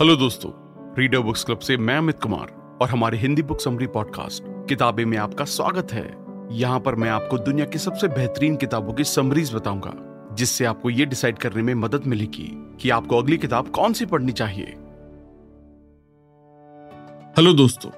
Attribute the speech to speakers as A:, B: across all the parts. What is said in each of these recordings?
A: Hello दोस्तों reader books club से मैं अमित कुमार और हमारे हिंदी बुक समरी पॉडकास्ट किताबें में आपका स्वागत है। यहाँ पर मैं आपको दुनिया की सबसे बेहतरीन किताबों की समरीज बताऊँगा, जिससे आपको ये डिसाइड करने में मदद मिलेगी कि आपको अगली किताब कौन सी पढ़नी चाहिए। हेलो दोस्तों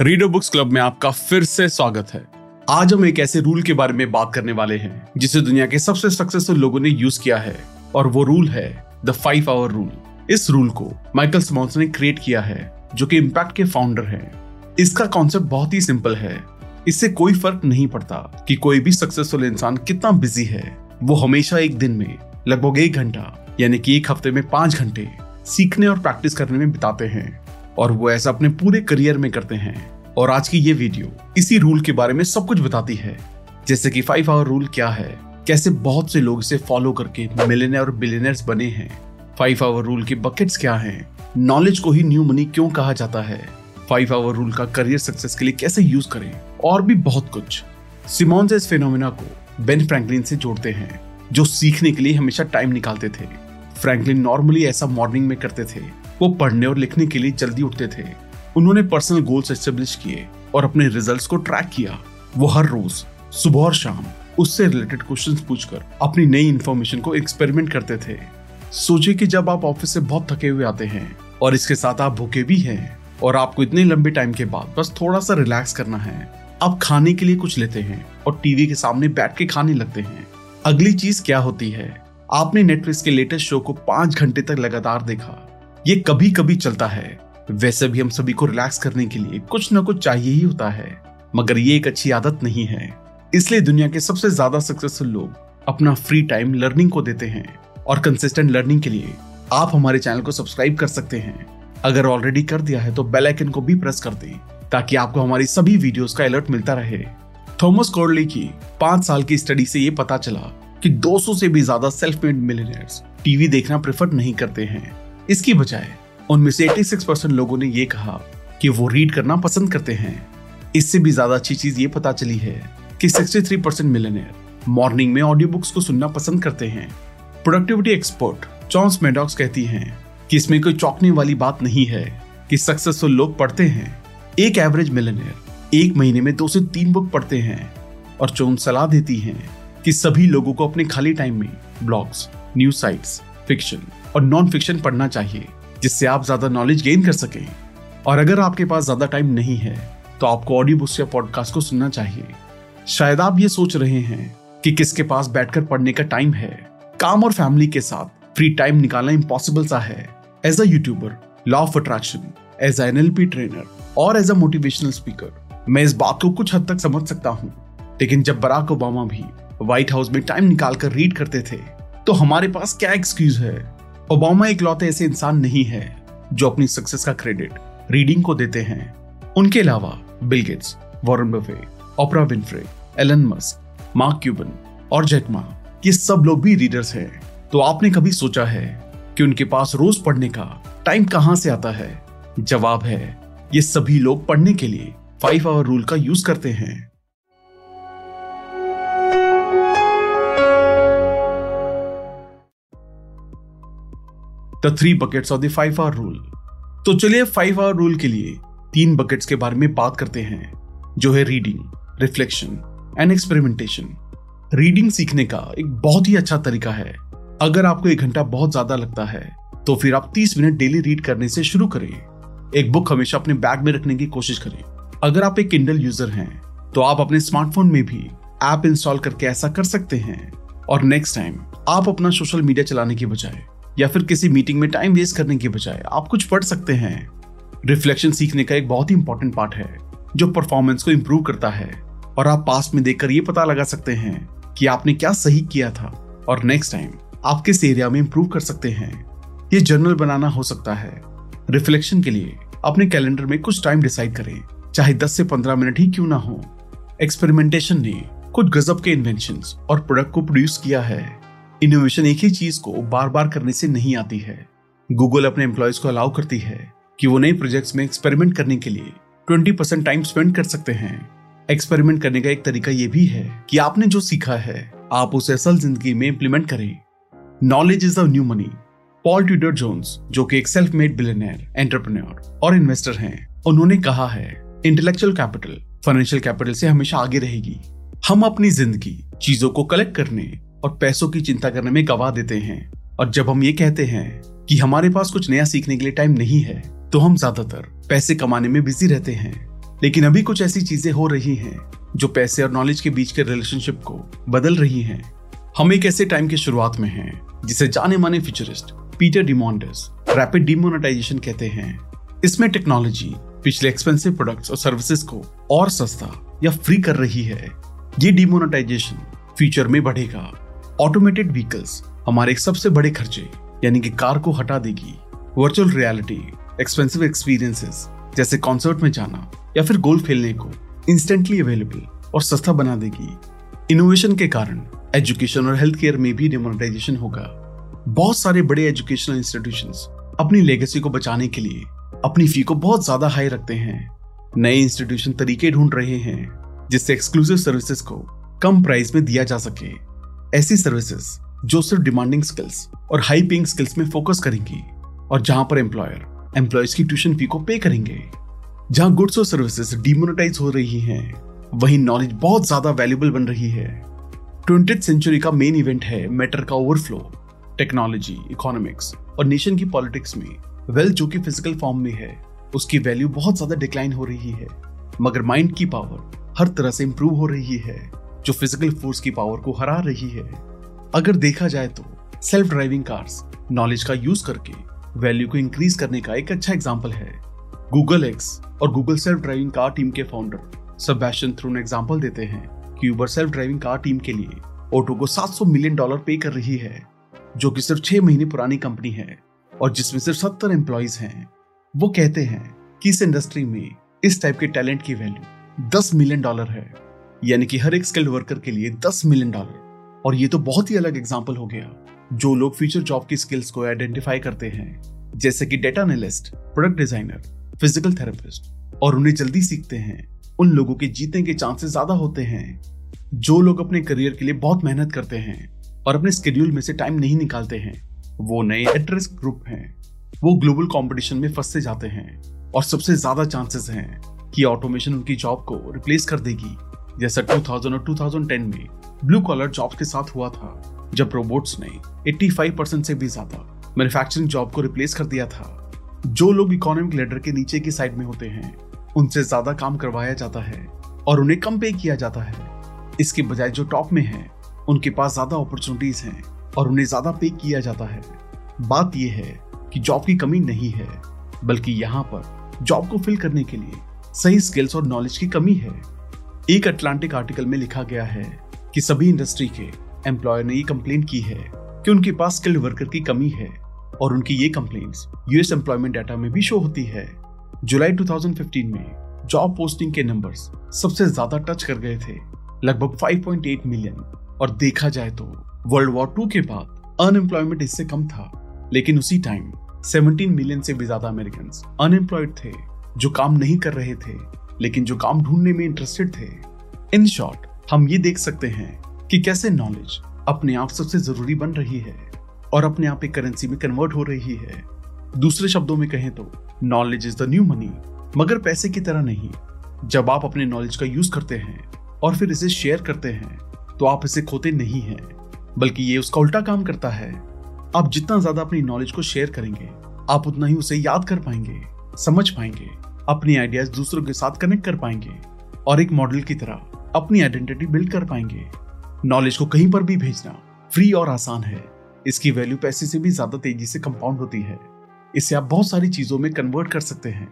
A: रीडर बुक्स क्लब में आपका फिर से स्वागत है। आज हम एक ऐसे रूल के बारे में बात करने वाले हैं, जिसे दुनिया के सबसे सक्सेसफुल लोगों ने यूज़ किया है, और वो रूल है द फाइव आवर रूल इस रूल को माइकल स्मॉन्स ने क्रिएट किया है, जो कि इम्पैक्ट के फाउंडर हैं। इसका कॉन्सेप्ट बहुत ही सिंपल है। इससे कोई फ़र्क नहीं पड़ता कि कोई भी सक्सेसफुल इंसान कितना बिज़ी है। वो हमेशा एक दिन में, लगभग एक घंटा, यानी कि एक हफ़्ते में पाँच घंटे, सीखने और प्रैक्टिस करने में बिताते हैं। और वो ऐसा अपने पूरे करियर में करते हैं। और आज की ये वीडियो इसी रूल के बारे में सब कुछ बताती है। जैसे कि फाइव आवर रूल क्या है? कैसे बहुत से लोग इसे फॉलो करके मिलेनियर और बिलियनर्स बने हैं? फाइव आवर रूल के बकेट्स क्या हैं? नॉलेज को ही न्यू मनी क्यों कहा जाता है? फाइव आवर रूल का करियर सक्सेस के लिए कैसे यूज़ करें? और भी बहुत कुछ। सिमोन इस फिनोमिना को बेन फ्रैंकलिन से जोड़ते हैं जो सीखने के लिए हमेशा टाइम निकालते थे। फ्रैंकलिन नॉर्मली ऐसा मॉर्निंग में करते थे। वो पढ़ने और लिखने के लिए जल्दी उठते थे। उन्होंने पर्सनल गोल्स एस्टेब्लिश किए और अपने रिजल्ट्स को ट्रैक किया। वो हर रोज सुबह और शाम उससे रिलेटेड क्वेश्चंस पूछकर अपनी नई इन्फॉर्मेशन को एक्सपेरिमेंट करते थे। सोचिए कि जब आप ऑफ़िस से बहुत थके हुए आते हैं, और इसके साथ आप भूखे भी हैं, और आपको इतने लंबे टाइम के बाद बस थोड़ा सा रिलैक्स करना है, आप खाने के लिए कुछ लेते हैं, और टीवी के सामने बैठ के खाने लगते हैं। अगली चीज़ क्या होती है? आपने नेटफ्लिक्स के लेटेस्ट शो को पाँच घंटे तक लगातार देखा। ये कभी कभी चलता है। वैसे भी हम सभी को रिलैक्स करने के लिए कुछ न कुछ चाहिए ही होता है। मगर ये एक अच्छी आदत नहीं है। इसलिए दुनिया के सबसे ज़्यादा सक्सेसफुल लोग अपना फ्री टाइम लर्निंग को देते हैं। और कंसिस्टेंट लर्निंग के लिए आप हमारे चैनल को सब्सक्राइब कर सकते हैं। अगर ऑलरेडी कर दिया है तो बेल आइकन को भी प्रेस कर दें, ताकि आपको हमारी सभी वीडियोस का अलर्ट मिलता रहे। थॉमस कॉर्डली की पाँच साल की स्टडी से ये पता चला कि 200 से भी ज़्यादा सेल्फ मेड मिलेनियर्स टीवी देखना प्रेफर नहीं करते हैं। इसकी बजाय, उनमें से 86 परसेंट लोगों ने ये कहा कि वो रीड करना पसंद करते हैं। इससे भी ज़्यादा अच्छी चीज़ ये पता चली है कि 63 परसेंट मिलेनियर मॉर्निंग में ऑडियो बुक्स को सुनना पसंद करते हैं। प्रोडक्टिविटी एक्सपर्ट जॉन्स मेडॉक्स कहती हैं कि इसमें कोई चौंकने वाली बात नहीं है कि सक्सेसफुल लोग पढ़ते हैं। एक एवरेज मिलनियर एक महीने में दो से तीन बुक पढ़ते हैं और चौन सलाह देती हैं कि सभी लोगों को अपने खाली टाइम में ब्लॉग्स न्यूज़ साइट्स फिक्शन और नॉन फिक्शन पढ़ना चाहिए, जिससे आप ज़्यादा नॉलेज गेन कर सकें। और अगर आपके पास ज़्यादा टाइम नहीं है तो आपको ऑडियो बुक्स या पॉडकास्ट को सुनना चाहिए। शायद आप ये सोच रहे हैं कि किसके पास बैठकर पढ़ने का टाइम है। काम और फैमिली के साथ फ्री टाइम निकालना इम्पॉसिबल सा है. As a YouTuber law of attraction as N L P trainer और एज अ मोटिवेशनल स्पीकर मैं इस बात को कुछ हद तक समझ सकता हूँ. लेकिन जब बराक ओबामा भी व्हाइट हाउस में टाइम निकाल कर रीड करते थे तो हमारे पास क्या एक्सक्यूज है? ओबामा एक लौते ऐसे इंसान नहीं है जो अपनी सक्सेस का क्रेडिट रीडिंग को देते हैं. उनके अलावा Bill Gates Warren Buffett Oprah Winfrey Elon Musk Mark Cuban और जेटमा ये सब लोग भी रीडर्स हैं। तो आपने कभी सोचा है कि उनके पास रोज पढ़ने का टाइम कहाँ से आता है? जवाब है, ये सभी लोग पढ़ने के लिए फाइव आवर रूल का यूज़ करते हैं। The three buckets of the five hour rule तो चलिए फाइव आवर रूल के लिए तीन बकेट्स के बारे में बात करते हैं, जो है reading reflection and experimentation reading सीखने का एक बहुत ही अच्छा तरीका है। अगर आपको एक घंटा बहुत ज़्यादा लगता है तो फिर आप 30 मिनट डेली रीड करने से शुरू करें एक बुक हमेशा अपने बैग में रखने की कोशिश करें अगर आप एक किंडल यूज़र हैं तो आप अपने स्मार्टफ़ोन में भी ऐप इंस्टॉल करके ऐसा कर सकते हैं। और नेक्स्ट टाइम आप अपना सोशल मीडिया चलाने की बजाय, या फिर किसी मीटिंग में टाइम वेस्ट करने की बजाय, आप कुछ पढ़ सकते हैं। रिफ्लेक्शन सीखने का एक बहुत ही इंपॉर्टेंट पार्ट है, जो परफॉर्मेंस को इम्प्रूव करता है। और आप पास्ट में देखकर ये पता लगा सकते हैं कि आपने क्या सही किया था और नेक्स्ट टाइम आप किस एरिया में इंप्रूव कर सकते हैं। ये जर्नल बनाना हो सकता है। रिफ्लेक्शन के लिए अपने कैलेंडर में कुछ टाइम डिसाइड करें। चाहे 10 से 15 मिनट ही क्यों ना हो। एक्सपेरिमेंटेशन ने कुछ गजब के इन्वेंशन और प्रोडक्ट को प्रोड्यूस किया है। इनोवेशन एक ही चीज़ को बार बार करने से नहीं आती है। गूगल अपने एम्प्लॉयज़ को अलाउ करती है कि वो नए प्रोजेक्ट्स में एक्सपेरिमेंट करने के लिए 20 परसेंट टाइम स्पेंड कर सकते हैं। एक्सपेरिमेंट करने का एक तरीका ये भी है कि आपने जो सीखा है, आप उसे असल ज़िंदगी में इंप्लीमेंट करें। Knowledge is the new money Paul Tudor Jones जो कि एक सेल्फ मेड बिलियनर एंटरप्रेन्योर और इन्वेस्टर हैं, उन्होंने कहा है इंटेलेक्चुअल कैपिटल फाइनेंशियल कैपिटल से हमेशा आगे रहेगी। हम अपनी ज़िंदगी चीज़ों को कलेक्ट करने और पैसों की चिंता करने में गवा देते हैं। और जब हम ये कहते हैं कि हमारे पास कुछ नया सीखने के लिए टाइम नहीं है तो हम ज़्यादातर पैसे कमाने में बिज़ी रहते हैं। लेकिन अभी कुछ ऐसी चीज़ें हो रही हैं जो पैसे और नॉलेज के बीच के रिलेशनशिप को बदल रही हैं। हम एक ऐसे टाइम की शुरुआत में हैं, जिसे जाने माने futurist Peter Diamandis rapid demonetization कहते हैं। इसमें टेक्नोलॉजी पिछले एक्सपेंसिव प्रोडक्ट्स और सर्विसेज़ को और सस्ता या फ्री कर रही है। ये डिमोनेटाइजेशन फ्यूचर में बढ़ेगा। ऑटोमेटेड व्हीकल्स हमारे सबसे बड़े खर्चे, यानी कि कार को हटा देगी। वर्चुअल रियलिटी एक्सपेंसिव एक्सपीरियंसेस जैसे कॉन्सर्ट में जाना या फिर गोल्फ खेलने को इंस्टेंटली अवेलेबल और सस्ता बना देगी। इनोवेशन के कारण एजुकेशन और हेल्थ केयर में भी डिमोनेटाइजेशन होगा। बहुत सारे बड़े एजुकेशनल इंस्टीट्यूशंस अपनी लेगेसी को बचाने के लिए अपनी फ़ी को बहुत ज़्यादा हाई रखते हैं। नए इंस्टीट्यूशन तरीके ढूंढ रहे हैं, जिससे एक्सक्लूसिव सर्विसेज़ को कम प्राइस में दिया जा सके। ऐसी सर्विसेज़ जो सिर्फ़ डिमांडिंग स्किल्स और हाई पेइंग स्किल्स में फोकस करेंगी और जहाँ पर एम्प्लॉयर एम्प्लॉयज़ की ट्यूशन फ़ी को पे करेंगे। जहाँ गुड्स और सर्विसेज़ डिमोनेटाइज हो रही हैं, वहीं नॉलेज बहुत ज़्यादा वैल्यूबल बन रही है। ट्वेंटी सेंचुरी का मेन इवेंट है मैटर का ओवरफ्लो टेक्नोलॉजी इकोनॉमिक्स और नेशन की पॉलिटिक्स में। वेल्थ जो कि फ़िज़िकल फॉर्म में है, उसकी वैल्यू बहुत ज़्यादा डिक्लाइन हो रही है। मगर माइंड की पावर हर तरह से इंप्रूव हो रही है, जो फ़िज़िकल फोर्स की पावर को हरा रही है। अगर देखा जाए तो सेल्फ ड्राइविंग कार्स नॉलेज का यूज़ करके वैल्यू को इंक्रीज करने का एक अच्छा एग्ज़ाम्पल है गूगल एक्स और Google self driving car team के फाउंडर सबैशन थ्रू एग्ज़ाम्पल देते हैं कि Uber self driving car team के लिए ऑटो को 700 मिलियन डॉलर पे कर रही है, जो कि सिर्फ़ छह महीने पुरानी कंपनी है और जिसमें सिर्फ़ सत्तर एम्प्लॉयज़ हैं। वो कहते हैं कि इस इंडस्ट्री में इस टाइप के टैलेंट की वैल्यू 10 मिलियन डॉलर है, यानी कि हर एक स्किल्ड वर्कर के लिए 10 मिलियन डॉलर और ये तो बहुत ही अलग एग्ज़ाम्पल हो गया। जो लोग फ्यूचर जॉब की स्किल्स को आइडेंटिफाई करते हैं, जैसे कि data analyst product designer physical therapist और उन्हें जल्दी सीखते हैं। उन लोगों के जीतने के चांसेस ज़्यादा होते हैं, जो लोग अपने करियर के लिए बहुत मेहनत करते हैं और अपने स्केड्यूल में से टाइम नहीं निकालते हैं। वो नए एट ग्रुप हैं। वो ग्लोबल कंपटीशन में फंसते जाते हैं और सबसे ज़्यादा चांसेस हैं कि ऑटोमेशन उनकी जॉब को रिप्लेस कर देगी। जैसा 2000 और 2010 में ब्लू कॉलर जॉब्स के साथ हुआ था। जब रोबोट्स ने 85 परसेंट से भी ज़्यादा मैन्युफैक्चरिंग जॉब को रिप्लेस कर दिया था, जो लोग इकोनॉमिक लेडर के नीचे की साइड में होते हैं, उनसे ज़्यादा काम करवाया जाता है और उन्हें कम पे किया जाता है। इसके बजाय जो टॉप में है, उनके पास ज़्यादा अपॉर्चुनिटीज़ हैं और उन्हें ज़्यादा पे किया जाता है। बात यह है कि जॉब की कमी नहीं है, बल्कि यहाँ पर जॉब को फिल करने के लिए सही स्किल्स और नॉलेज की कमी है। एक अटलांटिक आर्टिकल में लिखा गया है कि सभी इंडस्ट्री के एम्प्लॉयर ने ये कंप्लेन की है कि उनके पास स्किल्ड वर्कर की कमी है और उनकी ये कंप्लेंट्स यूएस एम्प्लॉयमेंट डाटा में भी शो होती है। जुलाई 2015 में जॉब पोस्टिंग के नंबर्स सबसे ज़्यादा टच कर गए थे, लगभग 5.8 मिलियन और देखा जाए तो वर्ल्ड वॉर टू के बाद अनएम्प्लॉयमेंट इससे कम था, लेकिन उसी टाइम 17 मिलियन से भी ज़्यादा अमेरिकन अनएम्प्लॉयड थे, जो काम नहीं कर रहे थे, लेकिन जो काम ढूँढने में इंटरेस्टेड थे। इन शॉर्ट हम ये देख सकते हैं कि कैसे नॉलेज अपने आप सबसे ज़रूरी बन रही है और अपने आप एक करेंसी में कन्वर्ट हो रही है। दूसरे शब्दों में कहें तो knowledge is the new money मगर पैसे की तरह नहीं। जब आप अपने नॉलेज का यूज़ करते हैं और फिर इसे शेयर करते हैं तो आप इसे खोते नहीं हैं, बल्कि ये उसका उल्टा काम करता है। आप जितना ज़्यादा अपनी नॉलेज को शेयर करेंगे, आप उतना ही उसे याद कर पाएँगे, समझ पाएँगे, अपनी आइडियाज़ दूसरों के साथ कनेक्ट कर पाएँगे और एक मॉडल की तरह अपनी आइडेंटिटी बिल्ड कर पाएँगे। नॉलेज को कहीं पर भी भेजना फ्री और आसान है। इसकी वैल्यू पैसे से भी ज़्यादा तेज़ी से कंपाउंड होती है। इसे आप बहुत सारी चीज़ों में कन्वर्ट कर सकते हैं।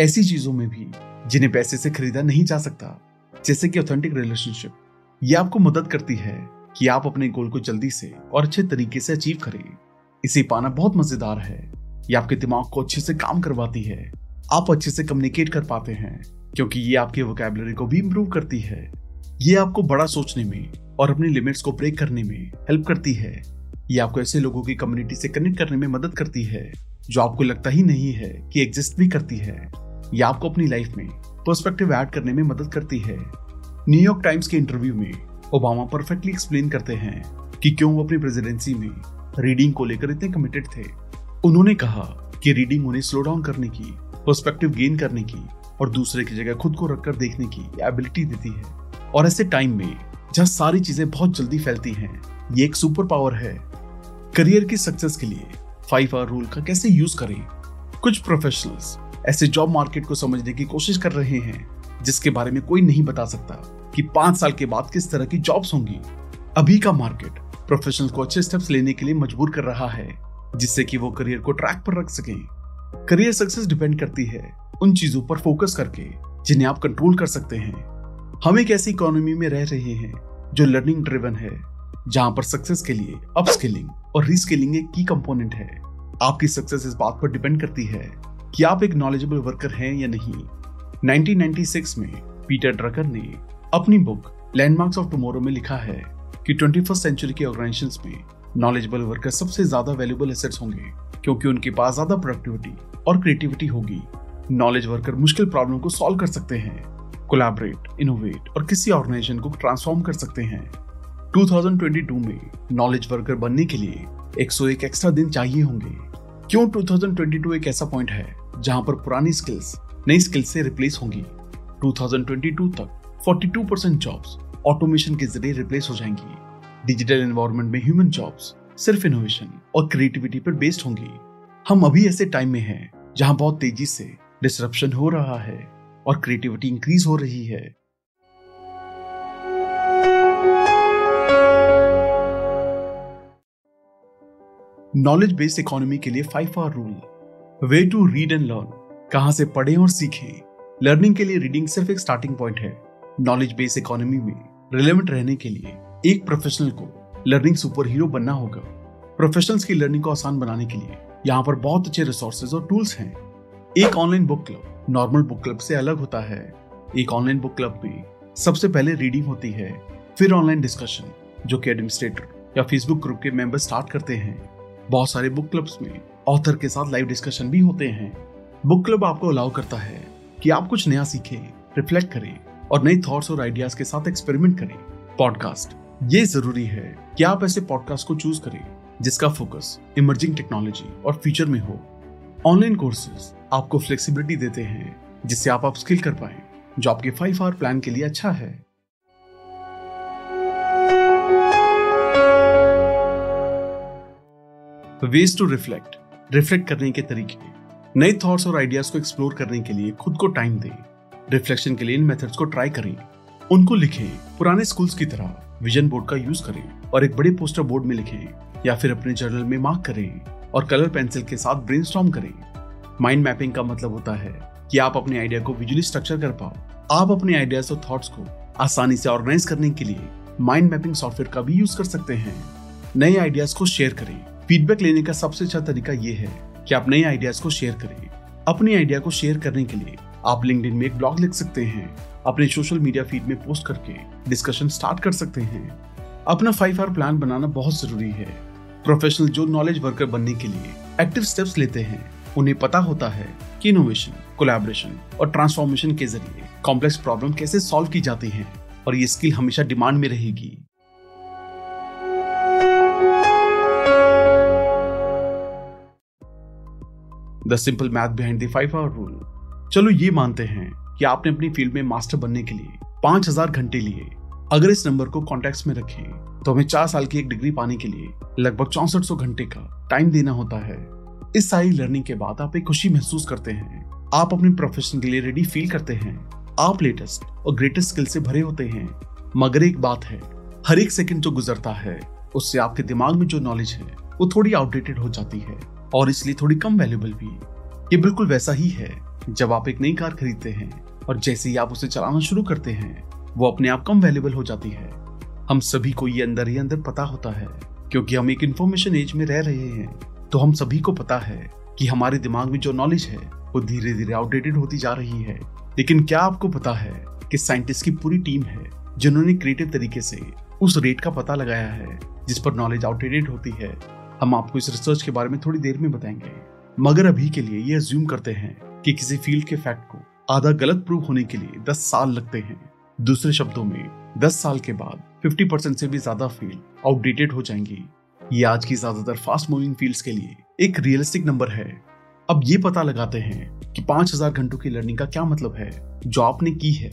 A: ऐसी चीज़ों में भी जिन्हें पैसे से खरीदा नहीं जा सकता, जैसे कि ऑथेंटिक रिलेशनशिप ये आपको मदद करती है कि आप अपने गोल को जल्दी से और अच्छे तरीके से अचीव करें। इसे पाना बहुत मज़ेदार है। ये आपके दिमाग को अच्छे से काम करवाती है। आप अच्छे से कम्युनिकेट कर पाते हैं, क्योंकि ये आपकी वोकेबलरी को भी इम्प्रूव करती है। ये आपको बड़ा सोचने में और अपनी लिमिट्स को ब्रेक करने में हेल्प करती है। ये आपको ऐसे लोगों की कम्युनिटी से कनेक्ट करने में मदद करती है, जो आपको लगता ही नहीं है कि एग्जिस्ट भी करती है। या आपको अपनी लाइफ में पर्सपेक्टिव ऐड करने में मदद करती है। न्यूयॉर्क टाइम्स के इंटरव्यू में ओबामा परफेक्टली एक्सप्लेन करते हैं कि क्यों वो अपनी प्रेसिडेंसी में रीडिंग को लेकर इतने कमिटेड थे। उन्होंने कहा कि रीडिंग उन्हें स्लो डाउन करने की पर्सपेक्टिव गेन करने की और दूसरे की जगह खुद को रखकर देखने की एबिलिटी देती है। और ऐसे टाइम में जहाँ सारी चीज़ें बहुत जल्दी फैलती हैं। ये एक सुपर पावर है। करियर की सक्सेस के लिए फाइव आवर रूल का कैसे यूज़ करें? कुछ प्रोफेशनल्स ऐसे जॉब मार्केट को समझने की कोशिश कर रहे हैं, जिसके बारे में कोई नहीं बता सकता कि पाँच साल के बाद किस तरह की जॉब्स होंगी। अभी का मार्केट प्रोफेशनल को अच्छे स्टेप्स लेने के लिए मजबूर कर रहा है, जिससे कि वो करियर को ट्रैक पर रख सके। करियर सक्सेस डिपेंड करती है उन चीज़ों पर फोकस करके, जिन्हें आप कंट्रोल कर सकते हैं। हम एक ऐसी इकोनॉमी में रह रहे हैं जो लर्निंग ड्रिवन है, जहाँ पर सक्सेस के लिए अपस्किलिंग और रीस्किलिंग एक की कंपोनेंट है। आपकी सक्सेस इस बात पर डिपेंड करती है कि आप एक नॉलेजेबल वर्कर हैं या नहीं। 1996 में पीटर ड्रकर ने अपनी बुक लैंडमार्क्स ऑफ़ टुमारो में लिखा है कि ट्वेंटी सेंचुरी के ऑर्गेनाइजेशंस में नॉलेजेबल वर्कर सबसे ज़्यादा वैल्यूबल एसेट्स होंगे, क्योंकि उनके पास ज़्यादा प्रोडक्टिविटी और क्रिएटिविटी होगी। नॉलेज वर्कर मुश्किल प्रॉब्लम को सॉल्व कर सकते हैं। कोलैबोरेट इनोवेट और किसी ऑर्गेनाइजेशन को ट्रांसफॉर्म कर सकते हैं। 2022 में नॉलेज वर्कर बनने के लिए 101 एक्स्ट्रा दिन चाहिए होंगे। क्यों 2022 एक ऐसा पॉइंट है जहाँ पर पुरानी स्किल्स नई स्किल्स से रिप्लेस होंगी? 2022 तक 42 परसेंट जॉब्स ऑटोमेशन के ज़रिए रिप्लेस हो जाएँगी। डिजिटल एनवायरनमेंट में ह्यूमन जॉब्स सिर्फ़ इनोवेशन और क्रिएटिविटी पर बेस्ड होंगी। हम अभी ऐसे टाइम में हैं जहाँ बहुत तेज़ी से डिसरप्शन हो रहा है। और क्रिएटिविटी इंक्रीज हो रही है। नॉलेज बेस्ड इकोनॉमी के लिए five R rule way to read and learn कहाँ से पढ़ें और सीखें। लर्निंग के लिए रीडिंग सिर्फ़ एक स्टार्टिंग पॉइंट है। नॉलेज बेस्ड इकोनॉमी में रिलेवेंट रहने के लिए एक प्रोफेशनल को लर्निंग सुपर हीरो बनना होगा। प्रोफेशनल्स की लर्निंग को आसान बनाने के लिए यहाँ पर बहुत अच्छे रिसोर्सेज और टूल्स हैं। एक online book club normal book club से अलग होता है। एक ऑनलाइन बुक क्लब में सबसे पहले रीडिंग होती है, फिर ऑनलाइन डिस्कशन जो कि एडमिनिस्ट्रेटर या फेसबुक ग्रुप के मेंबर स्टार्ट करते हैं। बहुत सारे बुक क्लब्स में ऑथर के साथ लाइव डिस्कशन भी होते हैं। बुक क्लब आपको अलाउ करता है कि आप कुछ नया सीखें रिफ्लेक्ट करें और नई थॉट्स और आइडियाज़ के साथ एक्सपेरिमेंट करें। पॉडकास्ट ये ज़रूरी है कि आप ऐसे पॉडकास्ट को चूज़ करें, जिसका फोकस इमर्जिंग टेक्नोलॉजी और फ्यूचर में हो। ऑनलाइन कोर्सेज आपको फ्लेक्सिबिलिटी देते हैं, जिससे आप स्किल कर पाए, जो आपके फाइव आवर प्लान के लिए अच्छा है। वेज टू रिफ्लेक्ट रिफ्लेक्ट करने के तरीके। नए थॉट्स और आइडियाज़ को एक्सप्लोर करने के लिए खुद को टाइम दें। रिफ्लेक्शन के लिए इन मेथड्स को ट्राई करें। उनको लिखें। पुराने स्कूल्स की तरह विजन बोर्ड का यूज़ करें और एक बड़े पोस्टर बोर्ड में लिखें या फिर अपने जर्नल में मार्क करें और कलर पेंसिल के साथ ब्रेन करें। माइंड मैपिंग का मतलब होता है कि आप अपने आइडिया को विजुअली स्ट्रक्चर कर पाओ। आप अपने आइडियाज़ और थॉट्स को आसानी से ऑर्गेनाइज करने के लिए माइंड मैपिंग सॉफ्टवेयर का भी यूज़ कर सकते हैं। नए आइडियाज़ को शेयर करें। फीडबैक लेने का सबसे अच्छा तरीका ये है कि आप नए आइडियाज़ को शेयर करें। अपने आइडिया को शेयर करने के लिए आप लिंक्डइन में एक ब्लॉग लिख सकते हैं। अपने सोशल मीडिया फ़ीड में पोस्ट करके डिस्कशन स्टार्ट कर सकते हैं। अपना फाइव आर प्लान बनाना बहुत ज़रूरी है। प्रोफेशनल जो नॉलेज वर्कर बनने के लिए एक्टिव स्टेप्स लेते हैं। उन्हें पता होता है कि इनोवेशन कोलैबोरेशन और ट्रांसफॉर्मेशन के ज़रिए कॉम्प्लेक्स प्रॉब्लम कैसे सॉल्व की जाती हैं और ये स्किल हमेशा डिमांड में रहेगी। The simple math behind five hour rule चलो ये मानते हैं कि आपने अपनी फ़ील्ड में मास्टर बनने के लिए पाँच हज़ार घंटे लिए। अगर इस नंबर को कॉन्टेक्ट में रखें तो हमें चार साल की एक डिग्री पाने के लिए लगभग चौसठ घंटे का टाइम देना होता है। इस सारी लर्निंग के बाद आप एक खुशी महसूस करते हैं। आप अपने प्रोफेशन के लिए रेडी फील करते हैं। आप लेटेस्ट और ग्रेटेस्ट स्किल से भरे होते हैं। मगर एक बात है, हर एक सेकंड जो गुजरता है, उससे आपके दिमाग में जो नॉलेज है, वो थोड़ी आउटडेटेड हो जाती है। और इसलिए थोड़ी कम वैल्यूबल भी। ये बिल्कुल वैसा ही है, जब आप एक नई कार खरीदते हैं और जैसे ही आप उसे चलाना शुरू करते हैं, वो अपने आप कम वैल्यूबल हो जाती है। हम सभी को ये अंदर ही अंदर पता होता है, क्योंकि हम एक इंफॉर्मेशन एज में रह रहे हैं। तो हम सभी को पता है कि हमारे दिमाग में जो नॉलेज है, वो धीरे धीरे आउटडेटेड होती जा रही है। लेकिन क्या आपको पता है कि साइंटिस्ट की पूरी टीम है, जिन्होंने क्रिएटिव तरीके से उस रेट का पता लगाया है, जिस पर नॉलेज आउटडेटेड होती है? हम आपको इस रिसर्च के बारे में थोड़ी देर में बताएँगे। मगर अभी के लिए ये अज्यूम करते हैं कि किसी फ़ील्ड के फैक्ट को आधा गलत प्रूव होने के लिए दस साल लगते हैं। दूसरे शब्दों में, दस साल के बाद फिफ्टी परसेंट से भी ज़्यादा फ़ील्ड आउटडेटेड हो जाएँगी। ये आज की ज़्यादातर फास्ट मूविंग फील्ड्स के लिए एक रियलिस्टिक नंबर है। अब ये पता लगाते हैं कि पाँच हज़ार घंटों की लर्निंग का क्या मतलब है, जो आपने की है।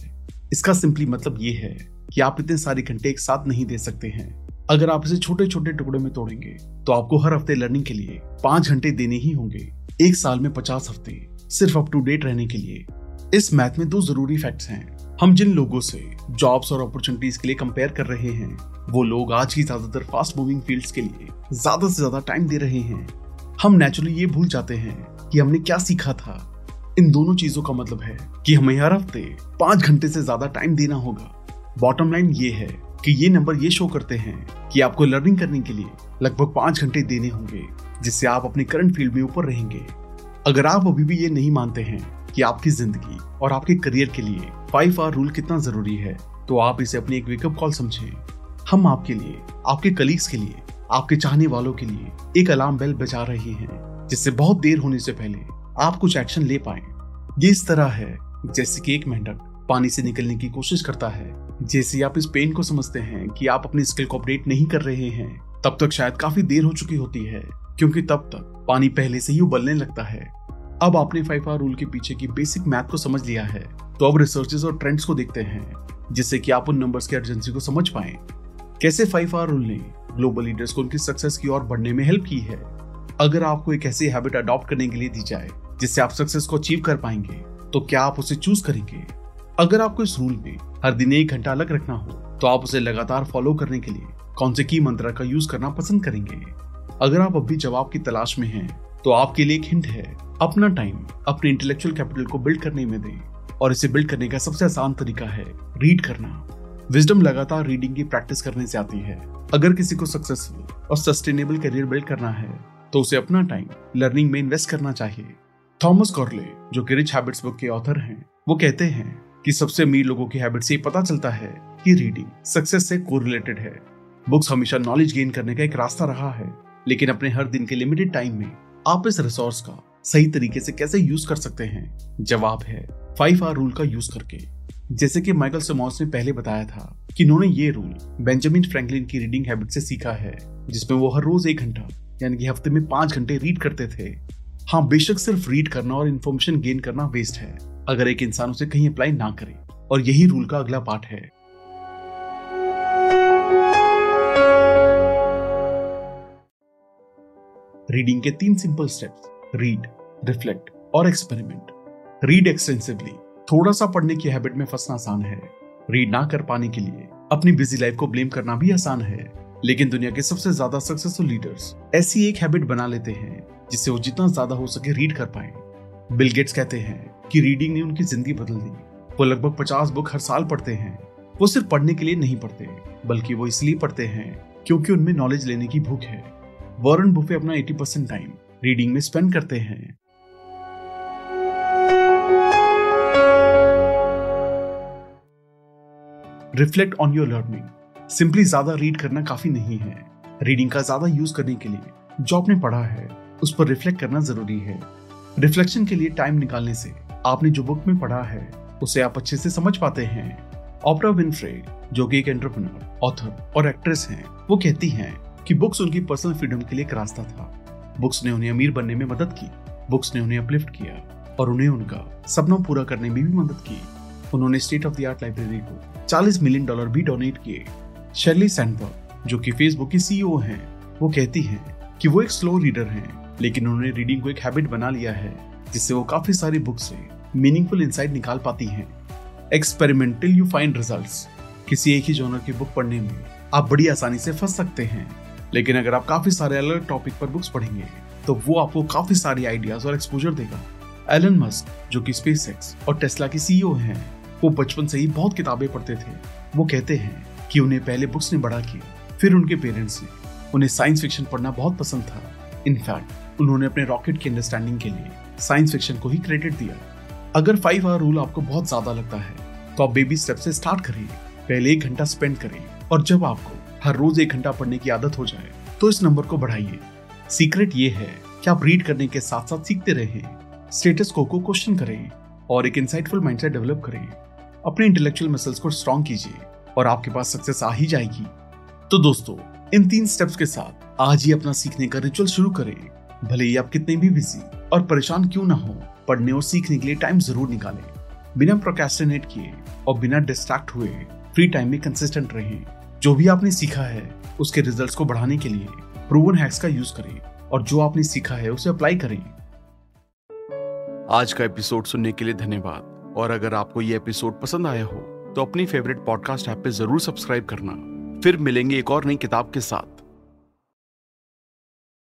A: इसका सिंपली मतलब ये है कि आप इतने सारे घंटे एक साथ नहीं दे सकते हैं। अगर आप इसे छोटे छोटे टुकड़े में तोड़ेंगे तो आपको हर हफ़्ते लर्निंग के लिए पाँच घंटे देने ही होंगे। एक साल में पचास हफ़्ते, सिर्फ़ अप टू डेट रहने के लिए। इस मैथ में दो ज़रूरी फैक्ट्स हैं। हम जिन लोगों से जॉब्स और अपॉर्चुनिटीज़ के लिए कंपेयर कर रहे हैं वो लोग आज की ज़्यादातर फास्ट मूविंग फील्ड्स के लिए ज़्यादा से ज़्यादा टाइम दे रहे हैं। हम नेचुरली ये भूल जाते हैं कि हमने क्या सीखा था। इन दोनों चीज़ों का मतलब है कि हमें हर हफ़्ते पाँच घंटे से ज़्यादा टाइम देना होगा। बॉटम लाइन ये है कि ये नंबर ये शो करते हैं कि आपको लर्निंग करने के लिए लगभग पाँच घंटे देने होंगे, जिससे आप अपने करंट फ़ील्ड में ऊपर रहेंगे। अगर आप अभी भी ये नहीं मानते हैं कि आपकी ज़िंदगी और आपके करियर के लिए फाइव आर रूल कितना ज़रूरी है तो आप इसे अपनी एक वेकअप कॉल समझें। हम आपके लिए, आपके कलीग्स के लिए, आपके चाहने वालों के लिए एक अलार्म बेल बजा रहे हैं, जिससे बहुत देर होने से पहले आप कुछ एक्शन ले पाए। ये इस तरह है, जैसे कि एक मेंढक पानी से निकलने की कोशिश करता है। जैसे आप इस पेन को समझते हैं कि आप अपनी स्किल को अपडेट नहीं कर रहे हैं, तब तक शायद काफ़ी देर हो चुकी होती है, क्योंकि तब तक पानी पहले से ही उबलने लगता है। अब आपने आर रूल के पीछे की बेसिक मैथ को समझ लिया है तो अब रिसर्चेस और ट्रेंड्स को देखते हैं, जिससे कि आप उन नंबर्स की अर्जेंसी को समझ पाए। कैसे फाइव आर रूल ने ग्लोबल लीडर्स को उनकी सक्सेस की ओर बढ़ने में हेल्प की है? अगर आपको एक ऐसी हैबिट अडॉप्ट करने के लिए दी जाए, जिससे आप सक्सेस को अचीव कर पाएँगे तो क्या आप उसे चूज़ करेंगे? अगर आपको इस रूल में हर दिन एक घंटा अलग रखना हो तो आप उसे लगातार फॉलो करने के लिए कौन से की मंत्र का यूज़ करना पसंद करेंगे? अगर आप अभी जवाब की तलाश में हैं तो आपके लिए एक हिंट है, अपना टाइम अपने इंटेलेक्चुअल कैपिटल को बिल्ड करने में दें, और इसे बिल्ड करने का सबसे आसान तरीका है रीड करना। विजडम लगातार रीडिंग की प्रैक्टिस करने से आती है। अगर किसी को सक्सेसफुल और सस्टेनेबल करियर बिल्ड करना है तो उसे अपना टाइम लर्निंग में इन्वेस्ट करना चाहिए। थॉमस कॉर्ले जो कि रिच हैबिट्स बुक के ऑथर हैं, वो कहते हैं कि सबसे अमीर लोगों की हैबिट से पता चलता है कि रीडिंग सक्सेस से कोरिलेटेड है। बुक्स हमेशा नॉलेज गेन करने का एक रास्ता रहा है, लेकिन अपने हर दिन के लिमिटेड टाइम में आप इस रिसोर्स का सही तरीके से कैसे यूज़ कर सकते हैं? जवाब है फाइव आर रूल का यूज़ करके। जैसे कि माइकल समोस ने पहले बताया था कि उन्होंने ये रूल बेंजामिन फ्रैंकलिन की रीडिंग हैबिट से सीखा है, जिसमें वो हर रोज एक घंटा, यानी कि हफ़्ते में पाँच घंटे रीड करते थे। हाँ बेशक सिर्फ़ रीड करना और इन्फॉर्मेशन गेन करना वेस्ट है, अगर एक इंसान उसे कहीं अप्लाई ना करे। और यही रूल का अगला पार्ट है। रीडिंग के तीन सिंपल स्टेप्स रीड रिफ्लेक्ट और एक्सपेरिमेंट रीड एक्सटेंसिवली थोड़ा सा पढ़ने की हैबिट में फंसना आसान है। रीड ना कर पाने के लिए अपनी बिज़ी लाइफ को ब्लेम करना भी आसान है। लेकिन दुनिया के सबसे ज़्यादा सक्सेसफुल लीडर्स ऐसी एक हैबिट बना लेते हैं जिससे वो जितना ज़्यादा हो सके रीड कर पाए। बिल गेट्स कहते हैं कि रीडिंग ने उनकी ज़िंदगी बदल दी। वो लगभग पचास बुक हर साल पढ़ते हैं। वो सिर्फ़ पढ़ने के लिए नहीं पढ़ते, बल्कि वो इसलिए पढ़ते हैं क्योंकि उनमें नॉलेज लेने की भूख है। वॉरेन बुफे अपना 80 परसेंट टाइम रीडिंग में स्पेंड करते हैं। Reflect on your learning simply ज़्यादा रीड करना काफ़ी नहीं है। रीडिंग का ज़्यादा यूज़ करने के लिए जो आपने पढ़ा है, उस पर रिफ्लेक्ट करना ज़रूरी है। रिफ्लेक्शन के लिए टाइम निकालने से आपने जो बुक में पढ़ा है, उसे आप अच्छे से समझ पाते हैं। ऑपरा विनफ्रे जो कि एक एंटरप्रेन्योर ऑथर और एक्ट्रेस हैं, वो कहती हैं कि बुक्स उनकी पर्सनल फ्रीडम के लिए एक रास्ता था। बुक्स ने उन्हें अमीर बनने में मदद की। बुक्स ने उन्हें अपलिफ्ट किया और उन्हें उनका सपना पूरा करने में भी मदद की। उन्होंने state of the art library को 40 मिलियन डॉलर भी डोनेट किए। शर्ली सैंडबर्ग जो कि फेसबुक की सीईओ हैं, वो कहती हैं कि वो एक स्लो रीडर हैं, लेकिन उन्होंने रीडिंग को एक हैबिट बना लिया है, जिससे वो काफ़ी सारी बुक से मीनिंगफुल इंसाइट निकाल पाती हैं। एक्सपेरिमेंटल यू फाइंड रिजल्ट्स किसी एक ही जॉनर की बुक पढ़ने में आप बड़ी आसानी से फंस सकते हैं। लेकिन अगर आप काफ़ी सारे अलग टॉपिक पर बुक्स पढ़ेंगे तो वो आपको काफ़ी सारी आइडियाज़ और एक्सपोजर देगा। एलन मस्क जो कि स्पेस एक्स और टेस्ला की सीईओ हैं वो बचपन से ही बहुत किताबें पढ़ते थे। वो कहते हैं कि उन्हें पहले बुक्स ने बड़ा किया, फिर उनके पेरेंट्स ने। उन्हें साइंस फिक्शन पढ़ना बहुत पसंद था। इनफैक्ट उन्होंने अपने रॉकेट की अंडरस्टैंडिंग के लिए साइंस फिक्शन को ही क्रेडिट दिया। अगर फाइव आवर रूल आपको बहुत ज़्यादा लगता है तो आप बेबी स्टेप से स्टार्ट करिए पहले एक घंटा स्पेंड करें और जब आपको हर रोज एक घंटा पढ़ने की आदत हो जाए तो इस नंबर को बढ़ाइए। सीक्रेट ये है कि आप रीड करने के साथ साथ सीखते रहें। स्टेटस को को क्वेश्चन करें और एक इंसाइटफुल माइंडसेट डेवलप करें। अपने इंटेलेक्चुअल मसल्स को स्ट्रॉन्ग कीजिए और आपके पास सक्सेस आ ही जाएगी। तो दोस्तों, इन तीन स्टेप्स के साथ आज ही अपना सीखने का रिचुअल शुरू करें। भले ही आप कितने भी बिज़ी और परेशान क्यों ना हो, पढ़ने और सीखने के लिए टाइम ज़रूर निकालें। बिना प्रोकेस्टिनेट किए और बिना डिस्ट्रैक्ट हुए फ्री टाइम में कंसिस्टेंट रहें। जो भी आपने सीखा है, उसके रिजल्ट्स को बढ़ाने के लिए प्रूवन हैक्स का यूज़ करें और जो आपने सीखा है, उसे अप्लाई करें। आज का एपिसोड सुनने के लिए धन्यवाद। और अगर आपको ये एपिसोड पसंद आया हो तो अपनी फेवरेट पॉडकास्ट ऐप पे ज़रूर सब्सक्राइब करना। फिर मिलेंगे एक और नई किताब के साथ।